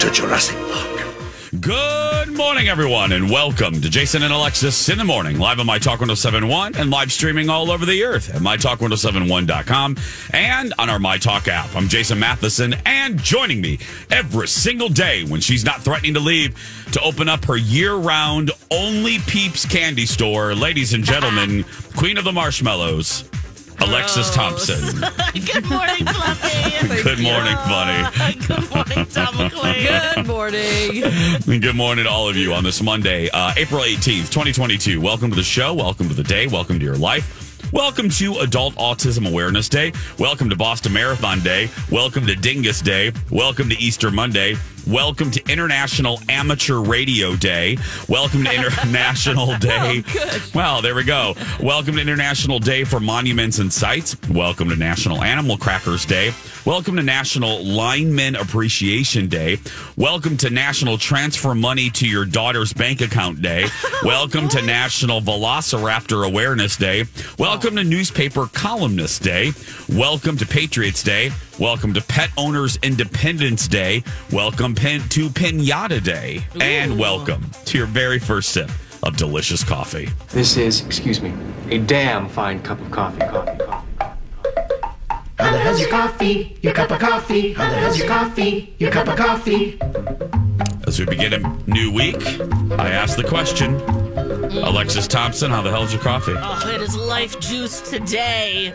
to Jurassic Park. Good morning, everyone, and welcome to Jason and Alexis in the morning, live on My Talk 1071 and live streaming all over the earth at MyTalk1071.com and on our My Talk app. I'm Jason Matheson, and joining me every single day when she's not threatening to leave to open up her year round Only Peeps candy store, ladies and gentlemen, Queen of the Marshmallows. Alexis Thompson. Good morning, Fluffy. Good morning, Bunny. Good morning, Tom McClain. Good morning. Good morning to all of you on this Monday, uh, April 18th, 2022. Welcome to the show. Welcome to the day. Welcome to your life. Welcome to Adult Autism Awareness Day. Welcome to Boston Marathon Day. Welcome to Dingus Day. Welcome to Easter Monday. Welcome to International Amateur Radio Day. Welcome to International oh, Day. Well, there we go. Welcome to International Day for Monuments and Sites. Welcome to National Animal Crackers Day. Welcome to National Lineman Appreciation Day. Welcome to National Transfer Money to Your Daughter's Bank Account Day. Oh, Welcome to National Velociraptor Awareness Day. Welcome oh. to Newspaper Columnist Day. Welcome to Patriots Day. Welcome to Pet Owners Independence Day. Welcome pin- to Pinata Day. And welcome to your very first sip of delicious coffee. This is, excuse me, a damn fine cup of coffee. Coffee, coffee. How the hell's your coffee? Your cup of coffee? How the hell's your coffee? Your cup of coffee? As we begin a new week, I ask the question mm. Alexis Thompson, how the hell's your coffee? Oh, it is life juice today.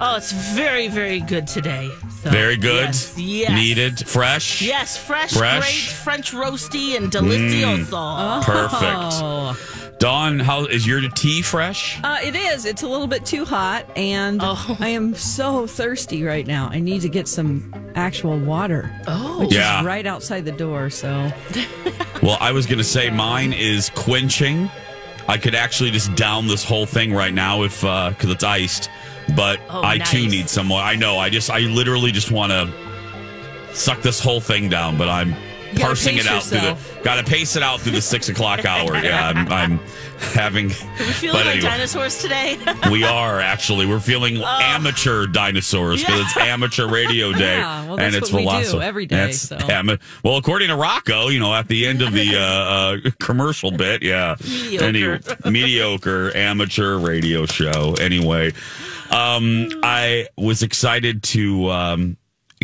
Oh, it's very, very good today. So, Very good. Yes. yes. Needed. Fresh. Yes, fresh, Fresh. great French roasty and delicioso. Perfect. Dawn, how is your tea fresh? Uh, it is. It's a little bit too hot, and Oh. I am so thirsty right now. I need to get some actual water. Oh. which Yeah. is right outside the door. So Well, I was going to say mine is quenching. I could actually just down this whole thing right now if because it's iced, but Oh, I too need some more. I know. I just I literally just want to suck this whole thing down, but I'm parsing it out through the. Got to pace it out through the six o'clock hour. Yeah, I'm, I'm having. We feeling like anyway. dinosaurs today. We are actually. We're feeling amateur dinosaurs because it's amateur radio day, Yeah, well, and it's we every day, That's so. ama- well, according to Rocco, you know, at the end of the uh, uh, commercial bit, yeah, Mediocre. Anyway, mediocre amateur radio show. Anyway, um, I was excited to um,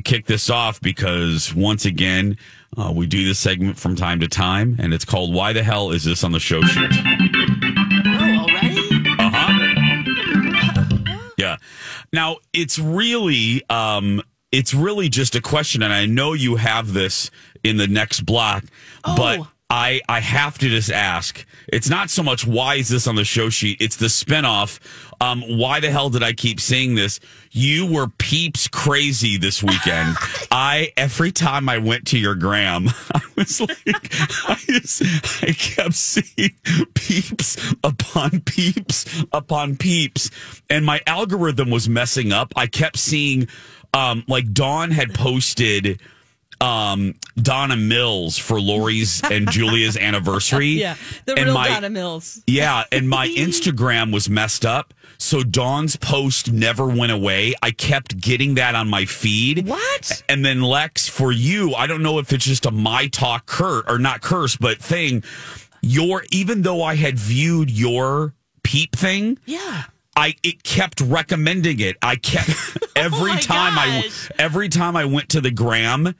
kick this off because once again. Uh, we do this segment from time to time, and it's called "Why the hell is this on the show sheet?" oh, already? Uh huh. Yeah. Now it's really, um, it's really just a question, and I know you have this in the next block, but Oh. I I have to just ask. It's not so much why is this on the show sheet. It's the spinoff. Um, why the hell did I keep seeing this? You were peeps crazy this weekend. I every time I went to your gram, I was like, I, just, I kept seeing peeps upon peeps upon peeps, and my algorithm was messing up. I kept seeing, um, like Dawn had posted um Donna Mills for Lori's and Julia's anniversary. yeah, the And real my- Donna Mills. Yeah, and my Instagram was messed up. So Dawn's post never went away. I kept getting that on my feed. What? And then Lex, for you, I don't know if it's just a my talk curse or not curse, but thing. Your even though I had viewed your peep thing, Yeah. I it kept recommending it. I kept every Oh time I every time I went to the gram,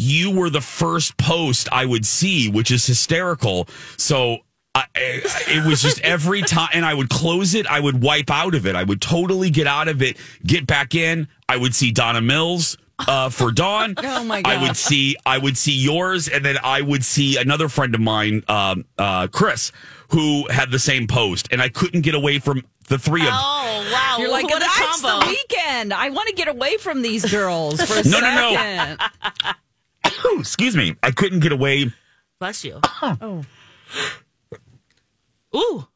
you were the first post I would see, which is hysterical. So I, I- it was just every time, and I would close it, I would wipe out of it, I would totally get out of it, get back in. I would see Donna Mills. Uh, for Dawn, Oh, my God. I would see, I would see yours, and then I would see another friend of mine, um, uh, Chris, who had the same post, and I couldn't get away from the three of Oh wow! You're like, what a that's combo. the weekend. I want to get away from these girls for a No, no, no. second. excuse me, I couldn't get away. Bless you. Oh, Ooh,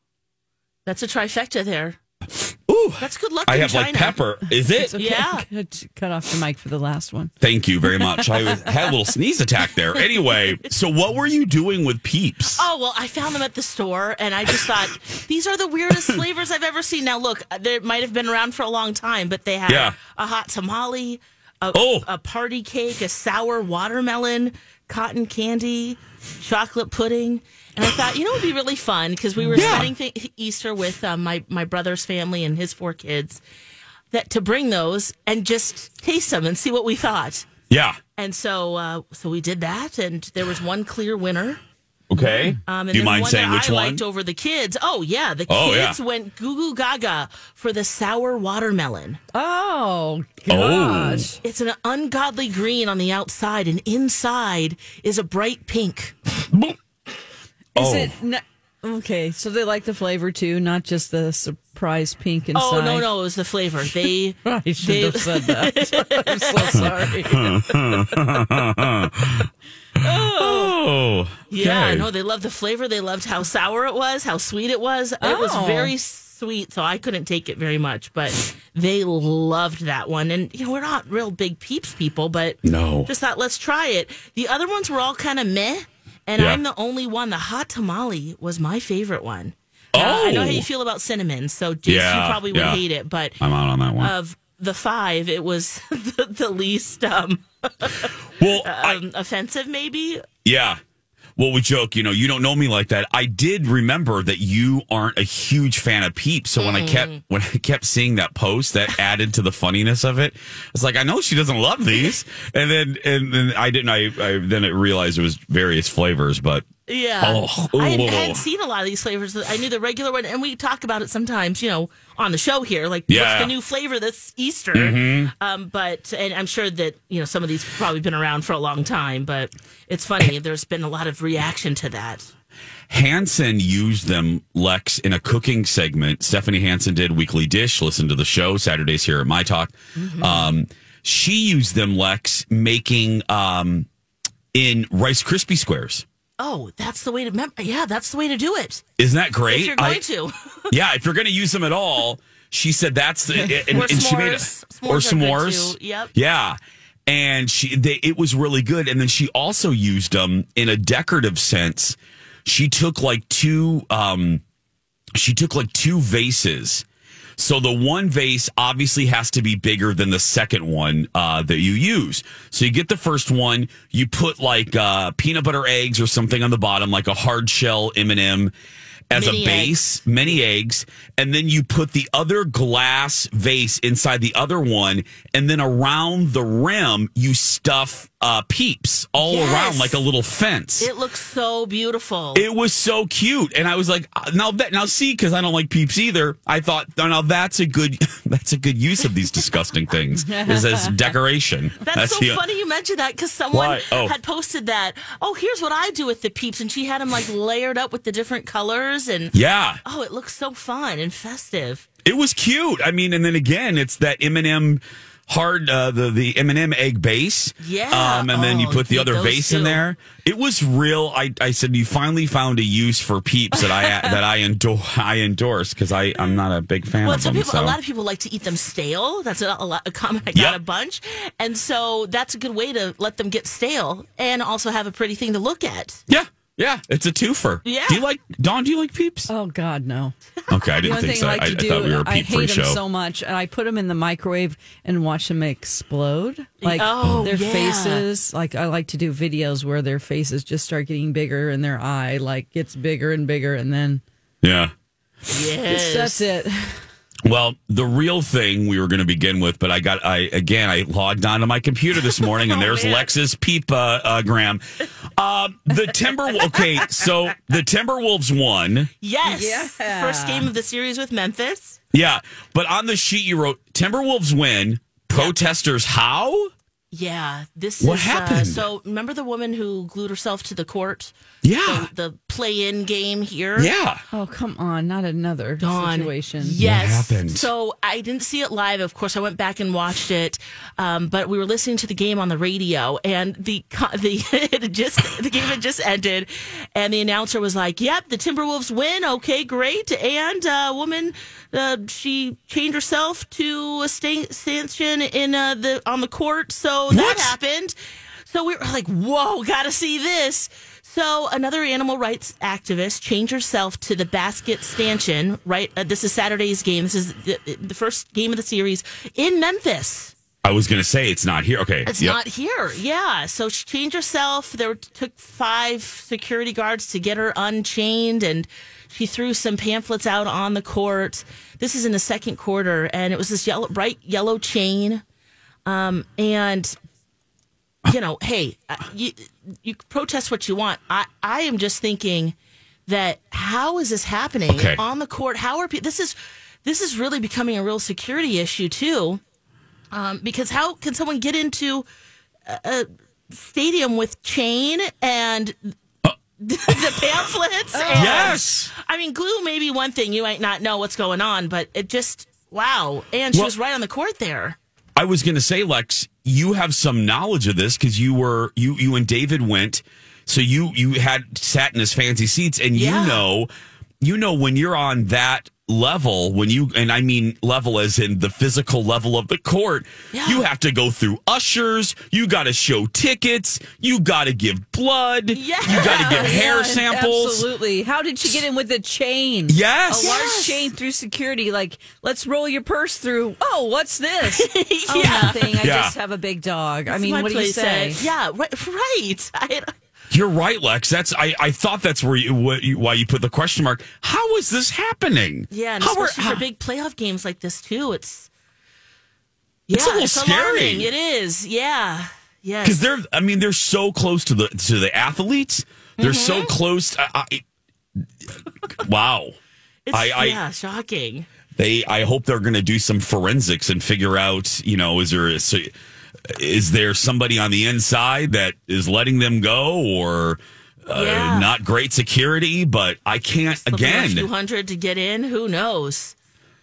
that's a trifecta there. Ooh, That's good luck. I in have like pepper. Is it? it's okay. Yeah. Cut, cut off the mic for the last one. Thank you very much. I was, had a little sneeze attack there. Anyway, so what were you doing with Peeps? Oh well, I found them at the store, and I just thought these are the weirdest flavors I've ever seen. Now look, they might have been around for a long time, but they had Yeah. a hot tamale, a, Oh. a party cake, a sour watermelon, cotton candy, chocolate pudding. And I thought, you know, it would be really fun because we were Yeah. spending th- Easter with uh, my my brother's family and his four kids. That to bring those and just taste them and see what we thought. Yeah. And so, uh, so we did that, and there was one clear winner. Okay. Um, and Do you then mind one saying that which I one? liked over the kids. Oh yeah, the Oh, kids yeah. went goo goo gaga for the sour watermelon. Oh, Oh. gosh. It's an ungodly green on the outside, and inside is a bright pink. Is Oh. it n- okay? So they like the flavor too, not just the surprise pink inside. Oh no, no, it was the flavor. They I should They- have said that. I'm so sorry. Oh. yeah, okay. no, they loved the flavor. They loved how sour it was, how sweet it was. It was Oh. very sweet, so I couldn't take it very much, but they loved that one. And you know, we're not real big peeps people, but No. just thought let's try it. The other ones were all kind of meh, and Yeah. I'm the only one. The hot tamale was my favorite one. Now, I know how you Oh. feel about cinnamon, so Jason, Yeah, you probably would yeah. hate it, but I'm out on that one. of the five, it was the, the least um, well, I, um, offensive, maybe. yeah. Well, we joke, you know, you don't know me like that. I did remember that you aren't a huge fan of Peeps. So when I kept Mm. when I kept seeing that post, that added to the funniness of it. It's like I know she doesn't love these, and then and then I didn't. I, I then it realized it was various flavors, but Yeah. Oh, I hadn't, hadn't seen a lot of these flavors. I knew the regular one, and we talk about it sometimes, you know, on the show here. Like, Yeah. what's the new flavor this Easter? Mm-hmm. Um, but, and I'm sure that, you know, some of these have probably been around for a long time, but it's funny. There's been a lot of reaction to that. Hansen used them, Lex, in a cooking segment. Stephanie Hansen did Weekly Dish. Listen to the show Saturdays here at My Talk. Mm-hmm. Um, she used them, Lex, making um, in Rice Krispie squares. Oh, that's the way to, mem- yeah, that's the way to do it. Isn't that great? If you're going I- to. yeah, if you're going to use them at all, she said that's the and, Or and she made s'mores. or S'mores Yep. Yeah, and she they, it was really good. And then she also used them in a decorative sense. She took like two um, she took like two vases. So the one vase obviously has to be bigger than the second one uh, that you use. So you get the first one, you put like uh, peanut butter eggs or something on the bottom, like a hard shell M and m as Mini a base, many eggs, and then you put the other glass vase inside the other one, and then around the rim you stuff uh, peeps all Yes. around like a little fence. It looks so beautiful. It was so cute, and I was like, uh, now that now see, because I don't like peeps either. I thought, oh, now that's a good that's a good use of these disgusting things is as decoration. That's, so the- funny you mentioned that because someone Oh. had posted that. Oh, here's what I do with the peeps, and she had them like layered up with the different colors, and Yeah, oh, it looks so fun and festive. it was cute. I mean, and then again, it's that M and m hard uh, the the M and m egg base. Yeah. um, and then you Oh, put the other vase in there. It was real. I, I said you finally found a use for peeps that I that I endorse. I endorse because I I'm not a big fan Well, of some them. people, a lot of people like to eat them stale. That's a, a, lot, a comment I got Yep. a bunch, and so that's a good way to let them get stale and also have a pretty thing to look at. yeah, yeah, it's a twofer. Yeah. Do you like Don? Do you like peeps? Oh God, no. Okay, I The didn't think thing so. I I, like to I do, thought we were a I peep free hate them show. so much, and I put them in the microwave and watch them explode. Like Oh, their yeah. faces. Like I like to do videos where their faces just start getting bigger, and their eye like gets bigger and bigger, and then yeah. Yes, that's it. Well, the real thing we were going to begin with, but I got I again I logged onto my computer this morning and Oh, there's man. Lex's peep uh, uh, gram. Uh, the Timber okay, so the Timberwolves won. Yes. Yeah. First game of the series with Memphis. Yeah, but on the sheet you wrote Timberwolves win. Protesters how? Yeah. This What is, happened? Uh, so remember the woman who glued herself to the court? Yeah. The, the play-in game here. Yeah. Oh, come on. Not another Dawn. situation. Yes. happened? So I didn't see it live. Of course, I went back and watched it, um, but we were listening to the game on the radio, and the the it just the game had just ended, and the announcer was like, "Yep, the Timberwolves win. Okay, great." And uh, woman, uh, she changed herself to a stanchion in uh, the on the court, so that happened. So we were like, "Whoa, got to see this." So another animal rights activist changed herself to the basket stanchion. Right, uh, this is Saturday's game. This is the, the first game of the series in Memphis. I was going to say it's not here. Okay. It's Yep. not here. Yeah. So she changed herself. There took five security guards to get her unchained, and she threw some pamphlets out on the court. This is in the second quarter, and it was this yellow, bright yellow chain. Um, and you know, hey, uh, you you protest what you want. I I am just thinking that how is this happening Okay. on the court? How are people? This is this is really becoming a real security issue too. Um, because how can someone get into a, a stadium with chain and the pamphlets? Oh. and, Yes. I mean, glue may be one thing. You might not know what's going on, but it just, wow. And she Well- was right on the court there. I was going to say, Lex, you have some knowledge of this because you were you you and David went, so you you had sat in his fancy seats, and Yeah. you know, you know when you're on that level, when you and I mean level as in the physical level of the court, Yeah. you have to go through ushers, you got to show tickets, you got to give blood, you got to give hair Yeah, samples. Absolutely. How did she get in with a chain? Yes. A large Yes. chain through security. Like, let's roll your purse through. Oh, what's this? Oh, nothing. I Yeah. just have a big dog. I mean, what do you say? at. Yeah, right. right. I, You're right, Lex. That's I, I thought that's where you, what you why you put the question mark. How is this happening? yeah, and How especially how- for big playoff games like this too. It's It's a little it's scary. alarming. It is. Yeah. Yes. because they're i mean they're so close to the to the athletes they're Mm-hmm. so close I, I, wow It's, I- yeah, shocking. they i hope they're going to do some forensics and figure out you know is there a, is there somebody on the inside that is letting them go or uh, Yeah. not great security but i can't Slipping again Two hundred to get in. Who knows?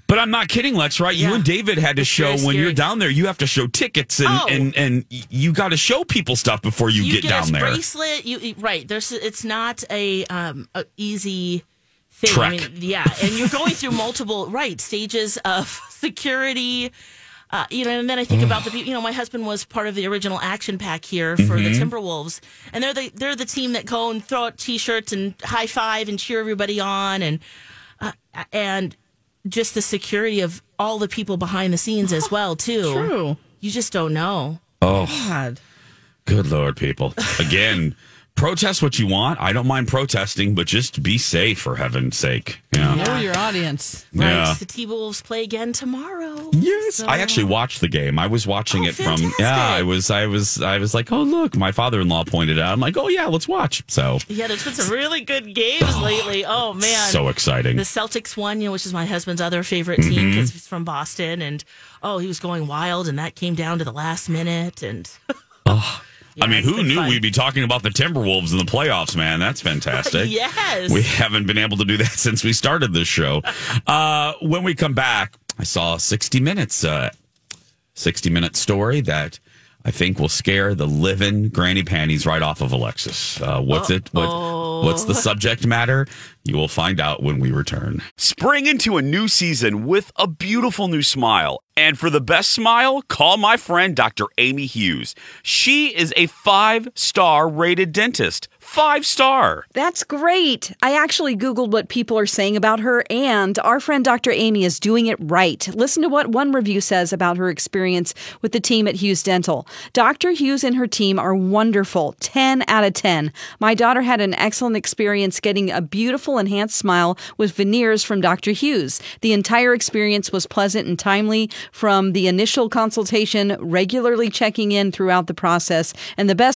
but i'm not kidding lex right you and david had to It's show when you're down there you have to show tickets and Oh. and and you got to show people stuff before you, get, get down a there bracelet. You right. There's. It's not a um a easy thing. Trek. I mean, yeah, and you're going through multiple right stages of security. Uh, you know, and then I think about the people. You know, my husband was part of the original action pack here for the Mm-hmm. Timberwolves, and they're the they're the team that go and throw out T-shirts and high five and cheer everybody on, and uh, and just the security of all the people behind the scenes as well too. True. You just don't know. Oh God. Good Lord, people. Again, protest what you want. I don't mind protesting, but just be safe for heaven's sake. Yeah. Know your audience. Right. Yeah. The T Wolves play again tomorrow. Yes. So- I actually watched the game. I was watching Oh, it from fantastic. yeah, I was I was I was like, "Oh, look, my father-in-law pointed out." I'm like, "Oh yeah, let's watch." So, Yeah, there's been some really good games lately. Oh man. so exciting. the Celtics won, you know, which is my husband's other favorite Mm-hmm. team because he's from Boston, and oh, he was going wild, and that came down to the last minute, and I mean, who knew fun. we'd be talking about the Timberwolves in the playoffs, man? That's fantastic. yes, We haven't been able to do that since we started this show. Uh, when we come back, I saw a 60 Minutes, uh, 60 Minute story that I think will scare the living granny panties right off of Alexis. Uh, what's it? What, what's the subject matter? You will find out when we return. Spring into a new season with a beautiful new smile. And for the best smile, call my friend Dr. Amy Hughes. She is a five star rated dentist. Five star. That's great. I actually Googled what people are saying about her, and our friend Dr. Amy is doing it right. Listen to what one review says about her experience with the team at Hughes Dental. Dr. Hughes and her team are wonderful. 10 out of 10. My daughter had an excellent experience getting a beautiful enhanced smile with veneers from Dr. Hughes. The entire experience was pleasant and timely from the initial consultation, regularly checking in throughout the process, and the best.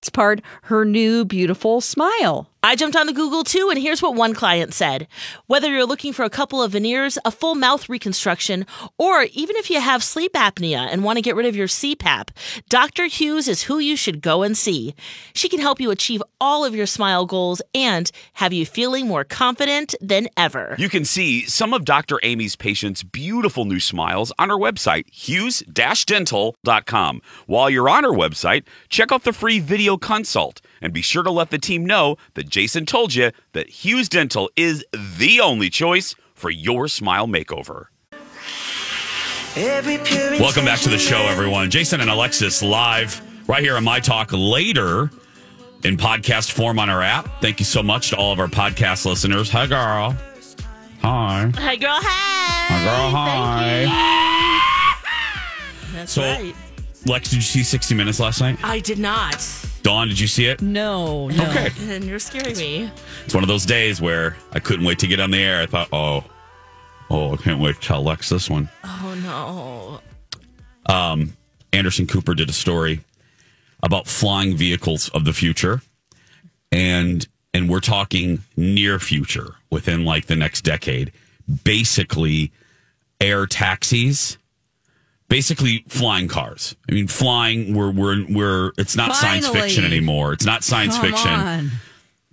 It's part her new beautiful smile. I jumped on the Google too, and here's what one client said. Whether you're looking for a couple of veneers, a full mouth reconstruction, or even if you have sleep apnea and want to get rid of your CPAP, Dr. Hughes is who you should go and see. She can help you achieve all of your smile goals and have you feeling more confident than ever. You can see some of Dr. Amy's patients' beautiful new smiles on her website, hughes-dental.com. While you're on her website, check out the free video consult and be sure to let the team know that Jason told you that Hughes Dental is the only choice for your smile makeover. Welcome back to the show, everyone. Jason and Alexis live right here on My Talk later in podcast form on our app. Thank you so much to all of our podcast listeners. Hi, girl. Hi. Hi, girl. Hi. Hi, girl. Hi. That's So- right. Lex, did you see 60 Minutes last night? I did not. Dawn, did you see it? No, no. Okay. And you're scaring me. It's one of those days where I couldn't wait to get on the air. I thought, oh, oh, I can't wait to tell Lex this one. Oh, no. um, Anderson Cooper did a story about flying vehicles of the future, and and we're talking near future, within like the next decade. Basically, air taxis, basically flying cars. I mean, flying. We're we're we're. It's not science fiction anymore. It's not science Come fiction. on.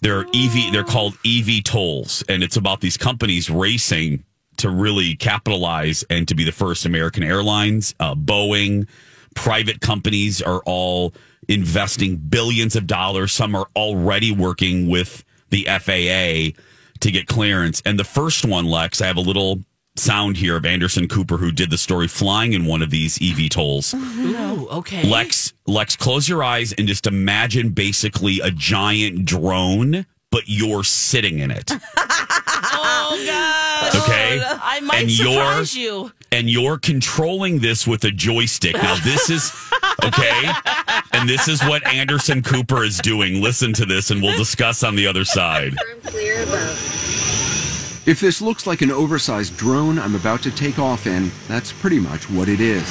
They're EV. They're called eVTOLs, and it's about these companies racing to really capitalize and to be the first. American Airlines, uh, Boeing, private companies are all investing billions of dollars. Some are already working with the FAA to get clearance. And the first one, Lex, I have a little sound here of Anderson Cooper who did the story flying in one of these eVTOLs. Ooh, okay. Lex, Lex, close your eyes and just imagine basically a giant drone, but you're sitting in it. Oh, gosh. Okay. I might And surprise you. And you're controlling this with a joystick. Now, this is okay. And this is what Anderson Cooper is doing. Listen to this, and we'll discuss on the other side. If this looks like an oversized drone I'm about to take off in, that's pretty much what it is.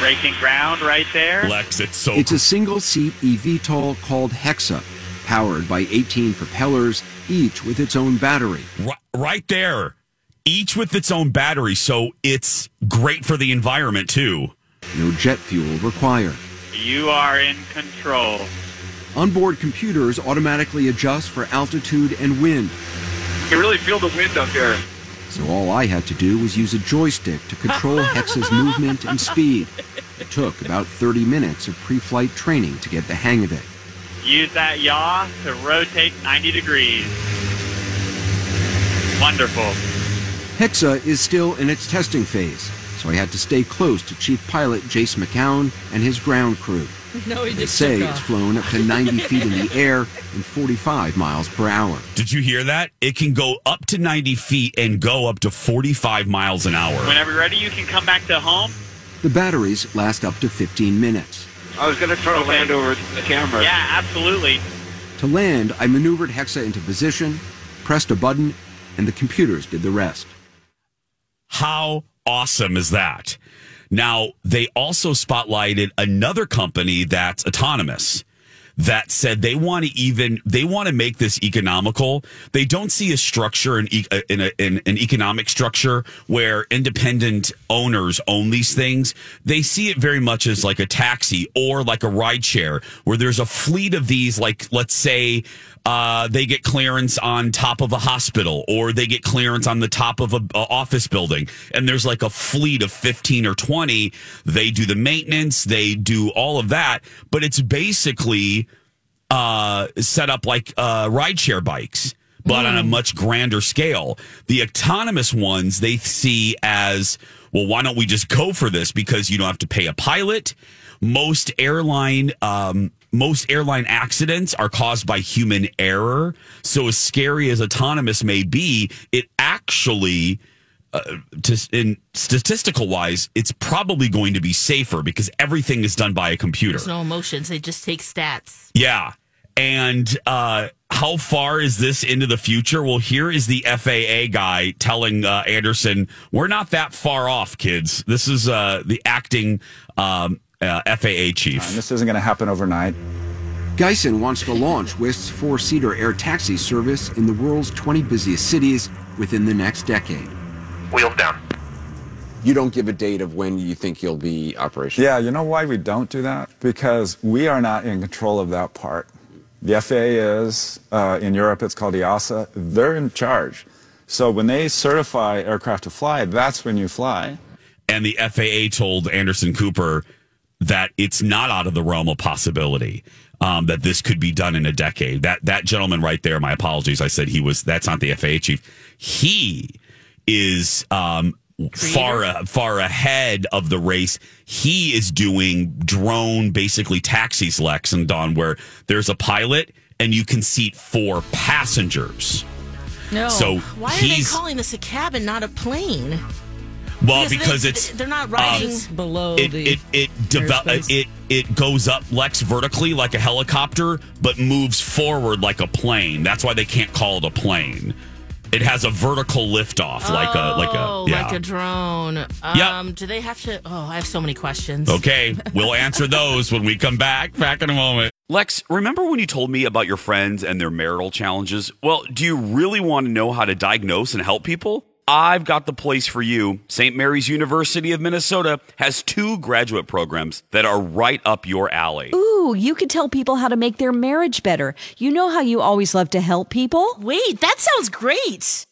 Breaking ground right there. Lex, it's so It's a single seat eVTOL called Hexa, powered by 18 propellers, each with its own battery. Right, right there. Each with its own battery, so it's great for the environment too. No jet fuel required. You are in control. Onboard computers automatically adjust for altitude and wind, You can really feel the wind up here. so all I had to do was use a joystick to control Hexa's movement and speed. It took about 30 minutes of pre-flight training to get the hang of it. Use that yaw to rotate 90 degrees. Wonderful. Hexa is still in its testing phase, so I had to stay close to Chief Pilot Jace McCown and his ground crew. No, he They just say took it's off. flown up to 90 feet in the air and 45 miles per hour. Did you hear that? It can go up to 90 feet and go up to 45 miles an hour. Whenever you're ready, you can come back to home. The batteries last up to 15 minutes. I was going to try to land over the camera. Yeah, absolutely. To land, I maneuvered Hexa into position, pressed a button, and the computers did the rest. How awesome is that? Now, they also spotlighted another company that's autonomous. that said they want to even they want to make this economical. They don't see a structure in, in, a, in an economic structure where independent owners own these things. They see it very much as like a taxi or like a ride share where there's a fleet of these. Like let's say uh, they get clearance on top of a hospital or they get clearance on the top of a, a office building, and there's like a fleet of fifteen or twenty. They do the maintenance, they do all of that, but it's basically uh, set up like uh, rideshare bikes, but on a much grander scale. The autonomous ones they see as well. Why don't we just go for this? Because you don't have to pay a pilot. Most airline um, most airline accidents are caused by human error. So as scary as autonomous may be, it actually uh, to, in statistical wise, it's probably going to be safer because everything is done by a computer. There's no emotions. They just take stats. Yeah. And uh, how far is this into the future? Well, here is the FAA guy telling uh, Anderson, we're not that far off, kids. This is uh, the acting um, uh, FAA chief. And this isn't going to happen overnight. Gysin wants to launch Wisk's four seater air taxi service in the world's 20 busiest cities within the next decade. Wheels down. You don't give a date of when you think you'll be operational. Yeah, you know why we don't do that? Because we are not in control of that part. The FAA is, uh, in Europe it's called EASA, they're in charge. So when they certify aircraft to fly, that's when you fly. And the FAA told Anderson Cooper that it's not out of the realm of possibility um, that this could be done in a decade. That that gentleman right there, my apologies, I said he was. That's not the FAA chief. He is um, far uh, far ahead of the race. He is doing drone, basically taxis, Lex and Don, where there's a pilot and you can seat four passengers. No. So why are they calling this a cabin, not a plane? Well, they- because it's they're not rising um, below it the it it, develop, it it goes up Lex vertically like a helicopter, but moves forward like a plane. That's why they can't call it a plane. It has a vertical liftoff, like a like Oh, a yeah. like a drone. Um, Do they have to? Oh, I have so many questions. okay, we'll answer those when we come back. Back in a moment. Lex, remember when you told me about your friends and their marital challenges? Well, do you really want to know how to diagnose and help people? I've got the place for you. St. Mary's University of Minnesota has two graduate programs that are right up your alley. Ooh, you could tell people how to make their marriage better. You know how you always love to help people? Wait, that sounds great.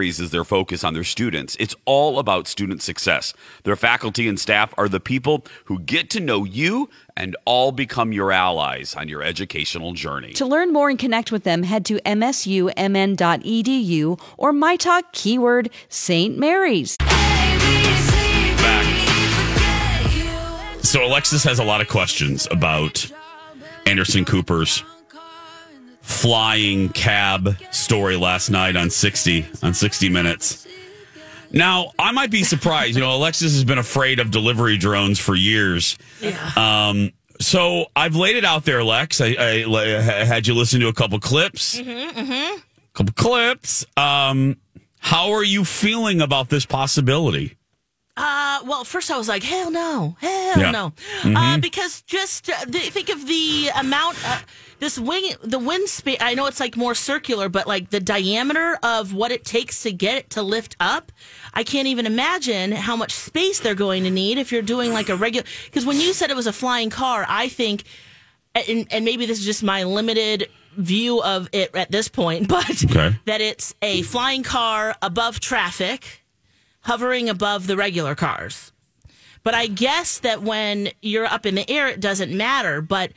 is their focus on their students. It's all about student success. Their faculty and staff are the people who get to know you and all become your allies on your educational journey. To learn more and connect with them, head to msumn.edu or my talk keyword St. Mary's. So Alexis has a lot of questions about Anderson Cooper's flying cab story last night on 60 on 60 minutes. Now, I might be surprised. You know, Alexis has been afraid of delivery drones for years. Yeah. Um, so I've laid it out there, Lex. I, I, I had you listen to a couple clips. Mm-hmm, mm-hmm. couple clips. Um, how are you feeling about this possibility? Uh, well, first I was like, hell no, hell Yeah. no, uh, Mhm. because just uh, think of the amount, uh, this wing, the wind speed. I know it's like more circular, but like the diameter of what it takes to get it to lift up, I can't even imagine how much space they're going to need if you're doing like a regular. Because when you said it was a flying car, I think, and, and maybe this is just my limited view of it at this point, but Okay. that it's a flying car above traffic hovering above the regular cars. But I guess that when you're up in the air, it doesn't matter. But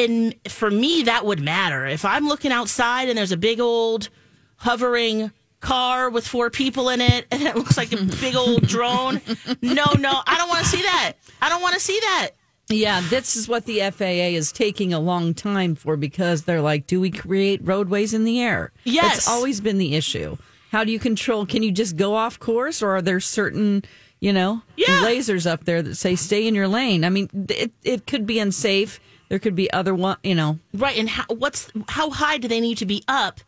in for me, that would matter. If I'm looking outside and there's a big old hovering car with four people in it, and it looks like a big old drone. No, no, I don't want to see that. I don't want to see that. Yeah, this is what the FAA is taking a long time for because they're like, do we create roadways in the air? Yes. It's always been the issue. How do you control? Can you just go off course or are there certain, you know, lasers up there that say stay in your lane? I mean, it, it could be unsafe. There could be other one, you know, Right, and how, what's how high do they need to be up?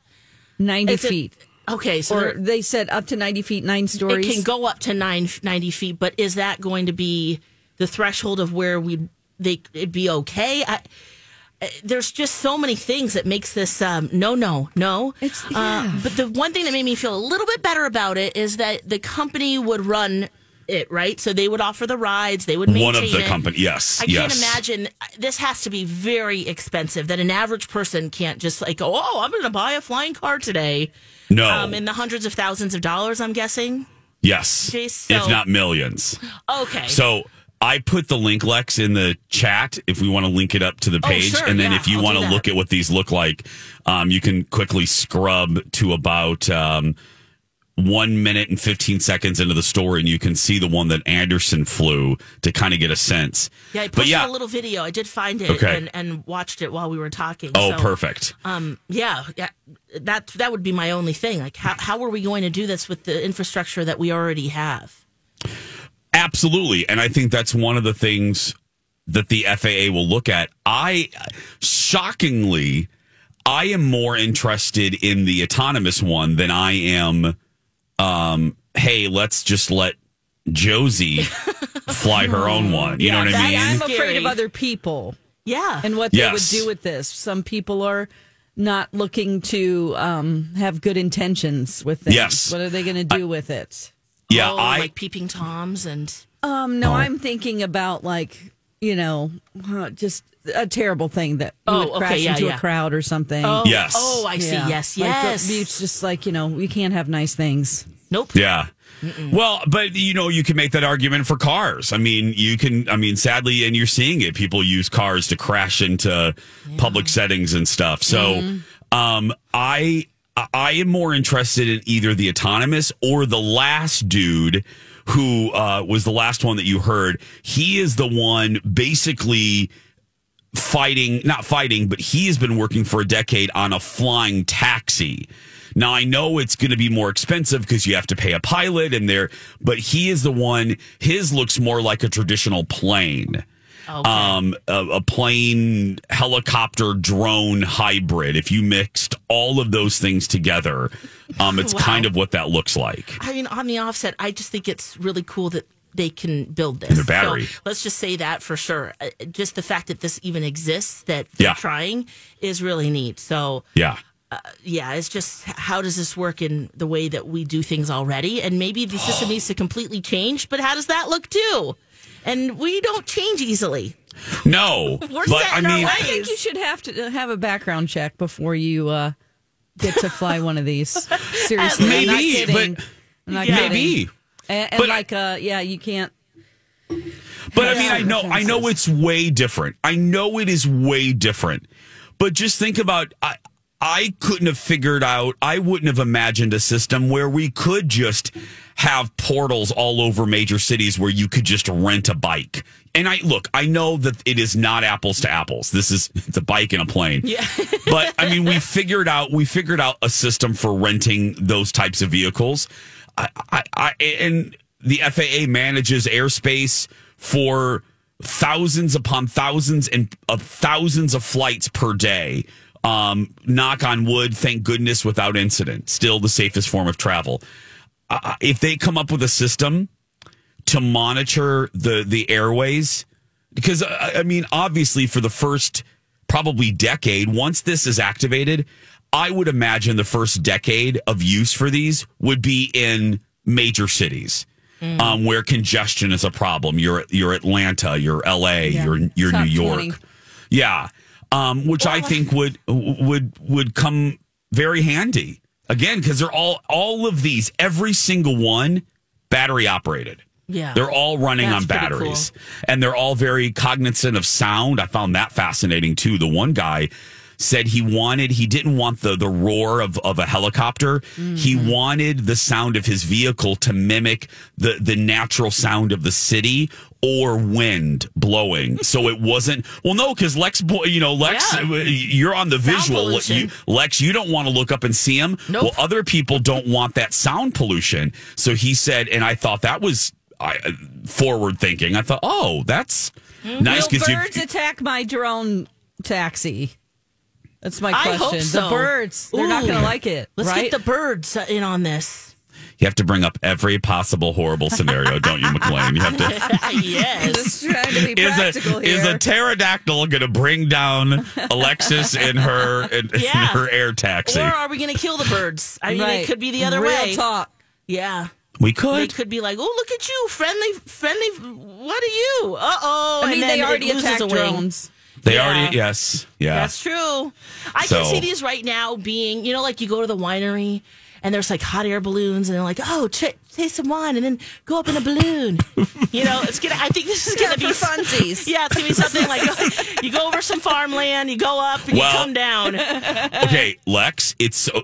90 Is it- feet. Okay, so or they're- said up to 90 feet, nine stories. It can go up to nine, 90 feet, but is that going to be the threshold of where we they it'd be okay? I, uh, there's just so many things that makes this um, no, no, no. uh, but the one thing that made me feel a little bit better about it is that the company would run it right, so they would offer the rides, they would maintain One of the it. company, yes, I yes. can't imagine this has to be very expensive. That an average person can't just like, go, oh, I'm going to buy a flying car today. No. um, in the hundreds of thousands of dollars. I'm guessing. Yes, Jace, if not millions. Okay. So I put the link, Lex, in the chat if we want to link it up to the Oh, page. sure, and then yeah, if you I'll want to look at what these look like, um, you can quickly scrub to about um, one minute and 15 seconds into the story, and you can see the one that Anderson flew to kind of get a sense. Yeah, I but posted yeah, a little video. I did find it Okay. and, and watched it while we were talking. Oh, So, perfect. Um, yeah, yeah, that that would be my only thing. Like, how how are we going to do this with the infrastructure that we already have? Absolutely. And I think that's one of the things that the FAA will look at. I shockingly, I am more interested in the autonomous one than I am um hey, let's just let Josie fly her own one. You know what I mean? I'm afraid of other people. Yeah. And what they would do with this. Some people are not looking to um, have good intentions with things. Yes. What are they going to do with it? Yeah, oh, I like peeping toms and Um, no, Oh. I'm thinking about like, you know, uh, just a terrible thing that you Oh, would okay, crash yeah, into yeah. a crowd or something. Oh, Yes. oh, I see. Yes, Like, yes. it's just like, you know, we can't have nice things. Nope. Yeah. Well, but you know, you can make that argument for cars. I mean, you can. I mean, sadly, and you're seeing it. People use cars to crash into public settings and stuff. So, um, I I am more interested in either the autonomous or the last dude who uh, was the last one that you heard. He is the one basically fighting, not fighting, but he has been working for a decade on a flying taxi. Now I know it's going to be more expensive because you have to pay a pilot and there, but he is the one. His looks more like a traditional plane, um, a, a plane, helicopter, drone hybrid. If you mixed all of those things together, um, it's Wow. kind of what that looks like. I mean, on the offset, I just think it's really cool that they can build this. And their battery. So let's just say that for sure. Uh, Just the fact that this even exists, that they're Yeah. trying, is really neat. So, Yeah. uh, yeah, it's just how does this work in the way that we do things already? And maybe the system needs to completely change, but how does that look too? And we don't change easily. No, We're but I in our mean, I think you should have to have a background check before you uh, get to fly one of these. Seriously, I'm not Maybe, kidding. but- I'm not Yeah. kidding. Maybe. And, and But- like, uh, yeah, you can't. But I mean, I know, I know it's way different. I know it is way different. But just think about, I, I couldn't have figured out, I wouldn't have imagined a system where we could just have portals all over major cities where you could just rent a bike. And I look, I know that it is not apples to apples. This is it's a bike and a plane. Yeah. but I mean, we figured out we figured out a system for renting those types of vehicles. I, I, I and the FAA manages airspace for thousands upon thousands and of thousands of flights per day. Um, knock on wood, thank goodness, without incident. Still the safest form of travel. Uh, if they come up with a system to monitor the the airways, because uh, I mean, obviously, for the first probably decade, once this is activated, I would imagine the first decade of use for these would be in major cities. Um, where congestion is a problem, you're you're Atlanta, you're L.A., you're you're Top New York, 20. yeah, um, which I think would would would come very handy again because they're all all of these, every single one, battery operated. Yeah. They're all running That's on batteries and they're all very cognizant of sound. I found that fascinating too. The one guy said he wanted he didn't want the the roar of, of a helicopter. He mm-hmm. wanted the sound of his vehicle to mimic the the natural sound of the city or wind blowing. So it wasn't well no cuz Lex boy, you know Lex Yeah. you're on the visual you, Lex you don't want to look up and see him. Nope. Well other people don't want that sound pollution. So he said and I thought that was I, uh, forward thinking. I thought, "Oh, that's mm-hmm. nice Will cuz you birds attack my drone taxi? That's my question. I question. hope so. The birds, they're not going to like it. Let's right? get the birds in on this. You have to bring up every possible horrible scenario, don't you, McLean? You have to. yes. Just trying to be Is practical a here. is a pterodactyl going to bring down Alexis in her in, in her air taxi? Or are we going to kill the birds? I mean, Right. it could be the other Real way. talk. Yeah. we They could. could be like, "Oh, look at you, friendly, friendly. What are you? Uh oh." I mean, they already attacked wing. drones. They Yeah. already yes, yeah. That's true. I So- can see these right now being, you know, like you go to the winery and there's like hot air balloons and they're like, oh, ch- taste some wine and then go up in a balloon. you know, it's gonna. I think this is gonna be for funsies. Yeah, it's gonna be something like you go over some farmland, you go up and Well- you come down. okay, Lex, it's uh,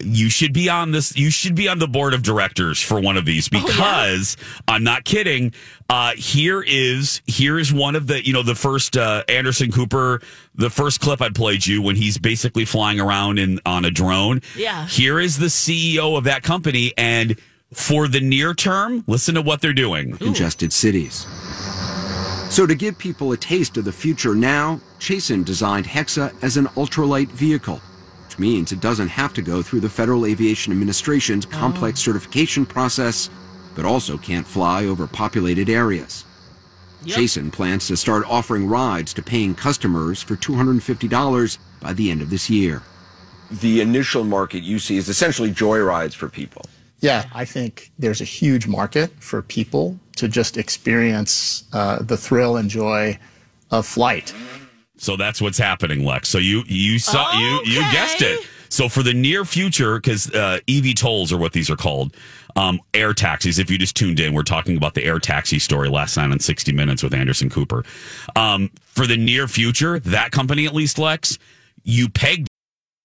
you should be on this. You should be on the board of directors for one of these because I'm not kidding. Uh, here is here is one of the you know the first uh, Anderson Cooper, the first clip I played you when he's basically flying around in on a drone. Yeah. Here is the CEO of that company, and for the near term, listen to what they're doing. congested cities. So, to give people a taste of the future now, Chasen designed Hexa as an ultralight vehicle, which means it doesn't have to go through the Federal Aviation Administration's complex certification process, but also can't fly over populated areas. Chasen plans to start offering rides to paying customers for $250 by the end of this year. The initial market you see is essentially joyrides for people. Yeah, I think there's a huge market for people to just experience uh, the thrill and joy of flight. So that's what's happening, Lex. So you you saw you you guessed it. So for the near future, because uh, eVTOLs are what these are called, um, air taxis. If you just tuned in, we're talking about the air taxi story last night on 60 Minutes with Anderson Cooper. Um, for the near future, that company at least, Lex, you pegged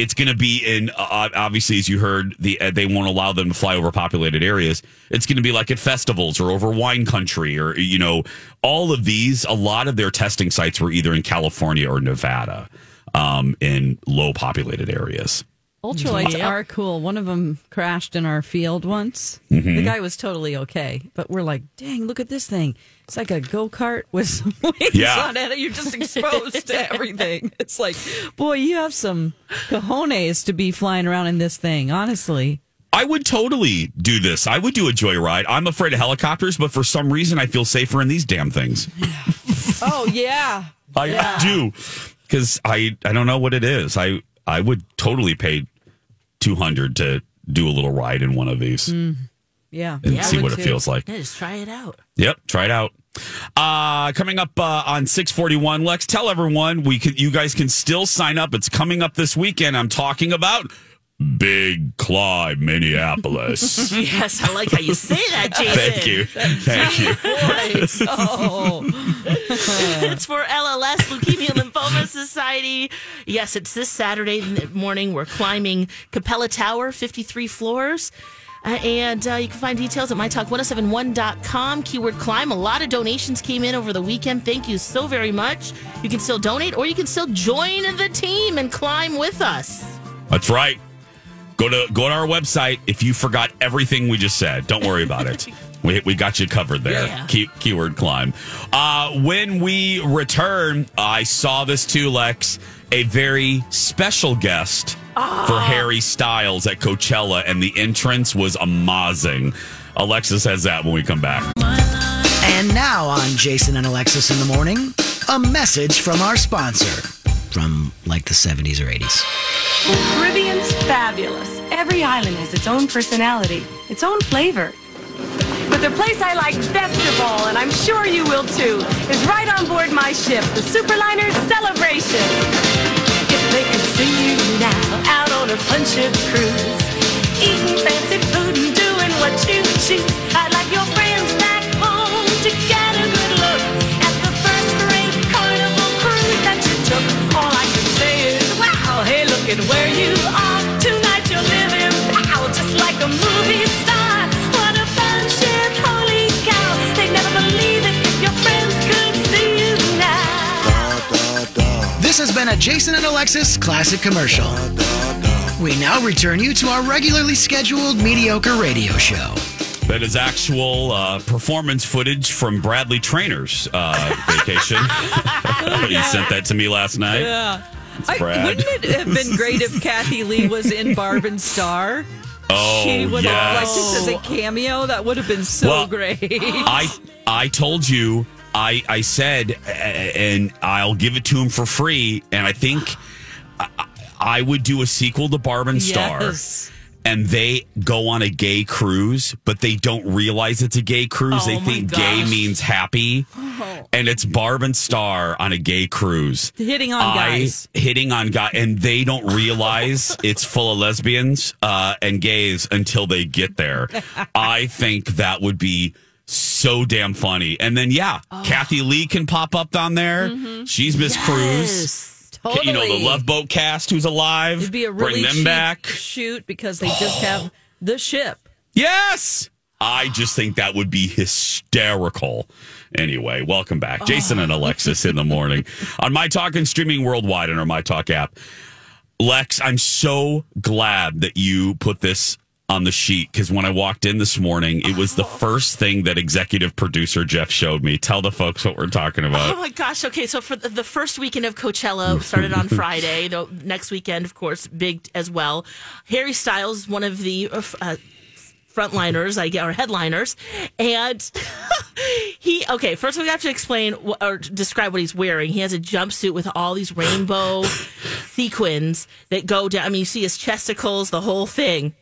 it. It's going to be in uh, obviously, as you heard, the uh, they won't allow them to fly over populated areas. It's going to be like at festivals or over wine country or you know all of these. A lot of their testing sites were either in California or Nevada, um, in low populated areas. Ultralights Yep. are cool. One of them crashed in our field once. Mhm. The guy was totally okay, but we're like, dang, look at this thing. It's like a go kart with some wings Yeah. on it. You're just exposed to everything. It's like, boy, you have some cojones to be flying around in this thing, honestly. I would totally do this. I would do a joyride. I'm afraid of helicopters, but for some reason, I feel safer in these damn things. Oh, yeah. I do because I I don't know what it is. I I would totally pay two hundred to do a little ride in one of these Mm. Yeah. and Yeah, see what it too. feels like. Yeah, just try it out. Yep, try it out. Uh, coming up uh, on 641, Lex, tell everyone we can, you guys can still sign up. It's coming up this weekend. I'm talking about Big Clyde, Minneapolis. yes, I like how you say that, Jason. Thank you. Thank you. Voice. Oh. it's for LLS, Leukemia Lymphoma Society. Yes, it's this Saturday morning. We're climbing Capella Tower, 53 floors. Uh, and uh, you can find details at mytalk1071.com. Keyword climb. A lot of donations came in over the weekend. Thank you so very much. You can still donate or you can still join the team and climb with us. That's right. Go to go to our website if you forgot everything we just said. Don't worry about it. We, we got you covered there. Yeah. Key, keyword climb. Uh, when we return, I saw this too, Lex. A very special guest for Harry Styles at Coachella, and the entrance was amazing. Alexis has that when we come back. And now on Jason and Alexis in the morning, a message from our sponsor from like the 70s or 80s. Caribbean's fabulous. Every island has its own personality, its own flavor. But the place I like best of all, and I'm sure you will too, is right on board my ship, the Superliner Celebration. If they could see you now out on a fun ship cruise, eating fancy food and doing what you choose, I'd like your friends back home to been a Jason and Alexis classic commercial. We now return you to our regularly scheduled mediocre radio show. That is actual uh, performance footage from Bradley Trainer's uh, vacation. he sent that to me last night. Yeah. I, wouldn't it have been great if Kathie Lee was in Barb and Star? Oh, she would have, like, yes. just as a cameo. That would have been so Well, great. I I told you I I said and I'll give it to him for free. And I think I, I would do a sequel to Barb and Star. Yes. and they go on a gay cruise but they don't realize it's a gay cruise. Oh they think gay means happy. And it's Barb and Star on a gay cruise. Hitting on I- guys. hitting on guys and they don't realize it's full of lesbians uh, and gays until they get there. I think that would be so damn funny. And then yeah, Oh. Kathie Lee can pop up down there. She's Miss Cruz. You know the Mm-hmm. Love Boat cast who's alive. It'd be a really Bring them cheap back. shoot because they just have the ship. Yes. I just think that would be hysterical. Anyway, welcome back. Jason and Alexis in the morning on My Talk and streaming worldwide on our My Talk app. Lex, I'm so glad that you put this on the sheet because when I walked in this morning, it was the first thing that executive producer Jeff showed me. Tell the folks what we're talking about. Oh my gosh. Okay. So for the, first weekend of Coachella started on Friday. The next weekend, of course, big as well. Harry Styles, one of the uh, uh, frontliners, I get, or headliners. And he, okay, first we have to explain or describe what he's wearing. He has a jumpsuit with all these rainbow sequins that go down. I mean, you see his chesticles, the whole thing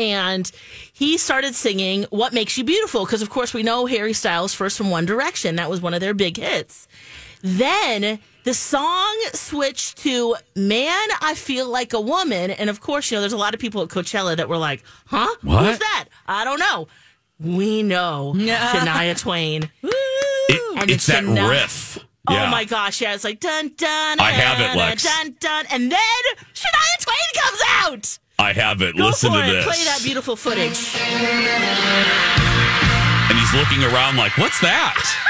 and he started singing "What Makes You Beautiful" because, of course, we know Harry Styles first from One Direction. That was one of their big hits. Then the song switched to "Man, I Feel Like a Woman," and of course, you know, there's a lot of people at Coachella that were like, "Huh? What? Who's that? I don't know." We know Shania Twain. It- And it's it's that enough. riff. Oh my gosh! Yeah, it's like dun dun. I have it, Lex. Dun dun, and then Shania Twain comes out. I have it. Go Listen to it. this. Play that beautiful footage. And he's looking around like, what's that?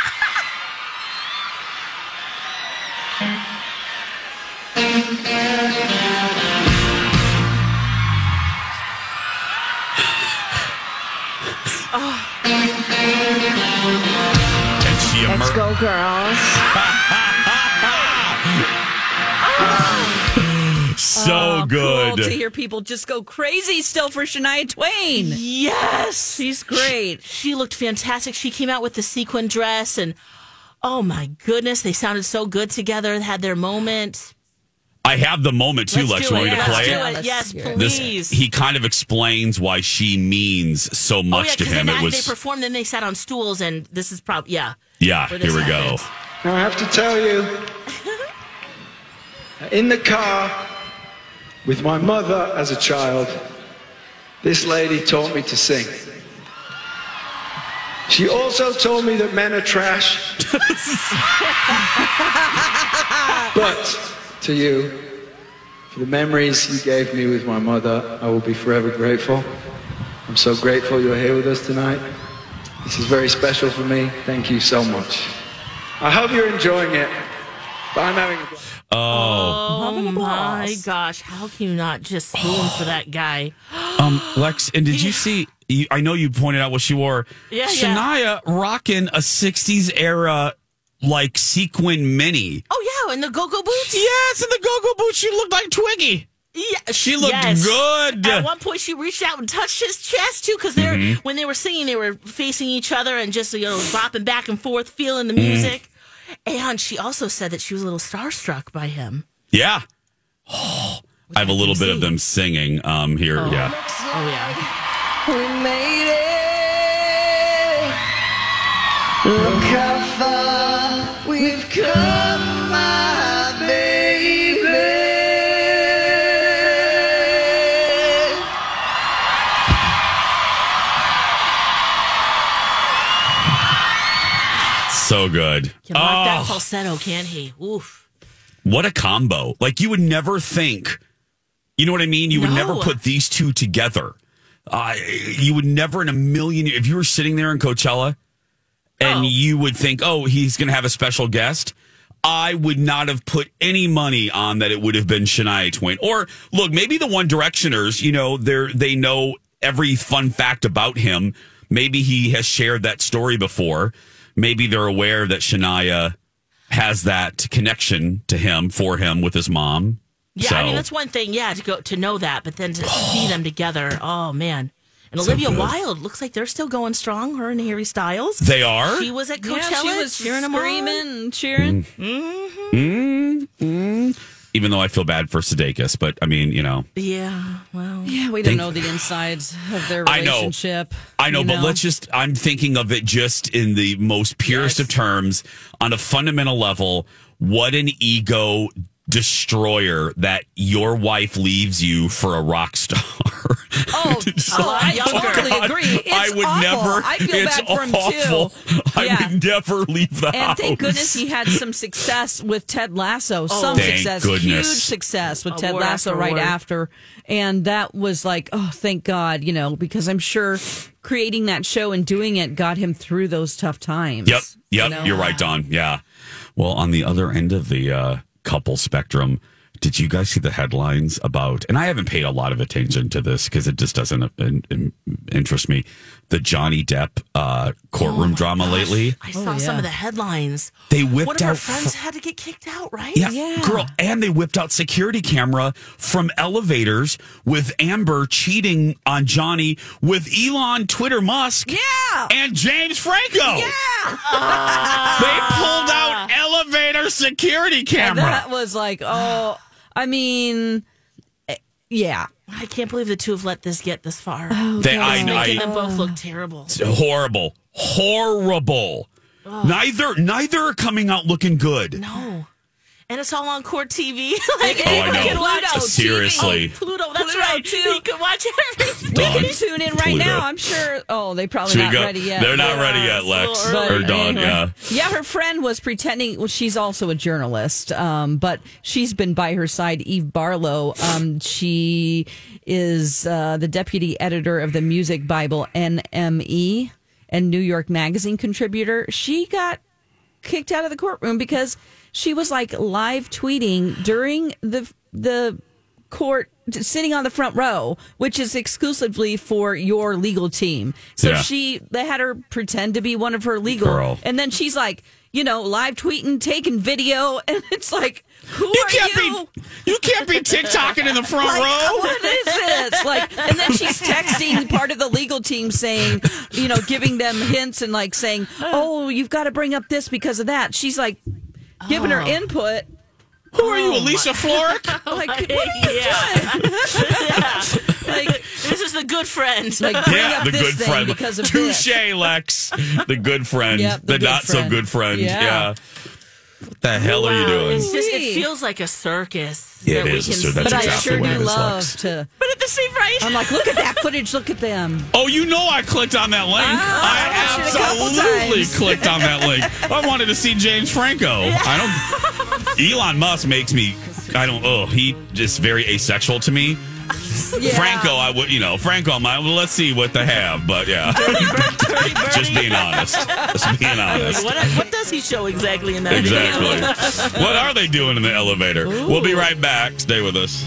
Oh. And she Let's go, girls. So Oh, good. Cool to hear people just go crazy still for Shania Twain. Yes, she's great. She, she looked fantastic. She came out with the sequin dress, and oh my goodness, they sounded so good together. Had their moment. I have the moment too, Let's Lex. do You want me to Let's play do it? it. Yes, This, please. he kind of explains why she means so oh much yeah, to him. then It they performed, then they sat on stools, and this is probably yeah. yeah. Here this we go. Now, I have to tell you, in the car with my mother as a child, this lady taught me to sing. She also told me that men are trash. but to you, for the memories you gave me with my mother, I will be forever grateful. I'm so grateful you're here with us tonight. This is very special for me. Thank you so much. I hope you're enjoying it. But I'm having a blast. Oh, Oh my gosh! How can you not just spoon for that guy? um, Lex, and did you see? You, I know you pointed out what she wore. Yeah, Shania rocking a '60s era like sequin mini. Oh yeah, and the go-go boots. Yes, and the go-go boots. She looked like Twiggy. Yeah, She looked yes. good. At one point, she reached out and touched his chest too, because they're Mhm. when they were singing, they were facing each other and just you know bopping back and forth, feeling the music. And she also said that she was a little starstruck by him. Yeah. I have a little bit of them singing um, here. Oh. Yeah. Oh yeah. We made it. Look how far we've come, So good. Can lock that Oh, falsetto, can't he? Oof. what a combo. Like you would never think, you know what I mean? You would No. never put these two together. Uh, you would never in a million, if you were sitting there in Coachella and you would think, oh, he's going to have a special guest. I would not have put any money on that it would have been Shania Twain. Or look, maybe the One Directioners, you know, they're, they know every fun fact about him. Maybe he has shared that story before. Maybe they're aware that Shania has that connection to him for him with his mom. Yeah, so, I mean that's one thing. Yeah, to go to know that, but then to see them together, oh man. And So Olivia good. Wilde looks like they're still going strong. Her and Harry Styles. They are? She was at Yeah, Coachella. she was cheering them screaming on. cheering. Mm, mm. Even though I feel bad for Sudeikis, but I mean, you know, Yeah, well, Yeah, we don't know the insides of their relationship. I know. relationship. I know, you but let's just, I'm thinking of it just in the most purest of terms on a fundamental level. What an ego destroyer that your wife leaves you for a rock star. Oh, oh I younger. totally God, agree. It's I would awful. never. I feel it's bad for him awful. too. I Yeah. would never leave the And house. thank goodness he had some success with Ted Lasso. some Thank success, goodness. huge success with Ted Award Lasso after right award. after. And that was like, oh, thank God, you know, because I'm sure creating that show and doing it got him through those tough times. Yep. Yep. You know? You're right, Don. Yeah. Well, on the other end of the uh, couple spectrum, did you guys see the headlines about? And I haven't paid a lot of attention to this because it just doesn't uh, in, in- interest me. The Johnny Depp uh, courtroom drama lately. I saw some of the headlines. They whipped One of her out friends fr- had to get kicked out, right? Yeah, girl, and they whipped out security camera from elevators with Amber cheating on Johnny with Elon Twitter Musk, yeah, and James Franco. Yeah, they pulled out elevator security And camera. that was like, oh, I mean, eh, yeah. I can't believe the two have let this get this far. Oh, They- I- It's making I- them both look terrible. It's horrible, horrible. Neither, neither are coming out looking good. No. And it's all on court TV. like, Oh, I anyone know. can watch Pluto Seriously. TV. Oh, Pluto, that's Pluto, right. too. You can watch everything. We can tune in right Pluto. now. I'm sure. Oh, they probably Should we not go? ready yet. They're not but- ready yet, Lex But or Dawn. anyway. Yeah. Yeah, her friend was pretending. Well, she's also a journalist, um, but she's been by her side. Eve Barlow. Um, she is uh, the deputy editor of the Music Bible NME and New York Magazine contributor. She got kicked out of the courtroom because she was like live tweeting during the the court sitting on the front row which is exclusively for your legal team so Yeah. she they had her pretend to be one of her legal Girl. and then she's like you know live tweeting taking video and it's like who You are can't you be you can't be TikToking in the front like, row. What is this? Like, and then she's texting part of the legal team saying, you know, giving them hints and like saying, "Oh, you've got to bring up this because of that." She's like giving her Oh. input. Who are you, oh Alicia Florrick? Like, what are you yeah. Like, this is the good friend. like bring yeah, up the this good thing friend. because of Touche, this. Lex. The good friend. Yep, the the good not so good friend. Yeah. Yeah. What the hell are you doing? It's just it feels like a circus. Yeah, it that we can So that's But I sure what do it is, love Lex. to. But at the same right, I'm like, look at that footage. Look at them. Oh, you know I clicked on that link. Ah, I watched it a I couple absolutely clicked on that link. I wanted to see James Franco. I don't. Elon Musk makes me. I don't. Oh, he just very asexual to me. Franco, I would, you know, Franco, I'm like, well, let's see what they have. But yeah, just being honest. Just being honest. What, what does he show exactly in that Exactly. what are they doing in the elevator? We'll be right back. Stay with us.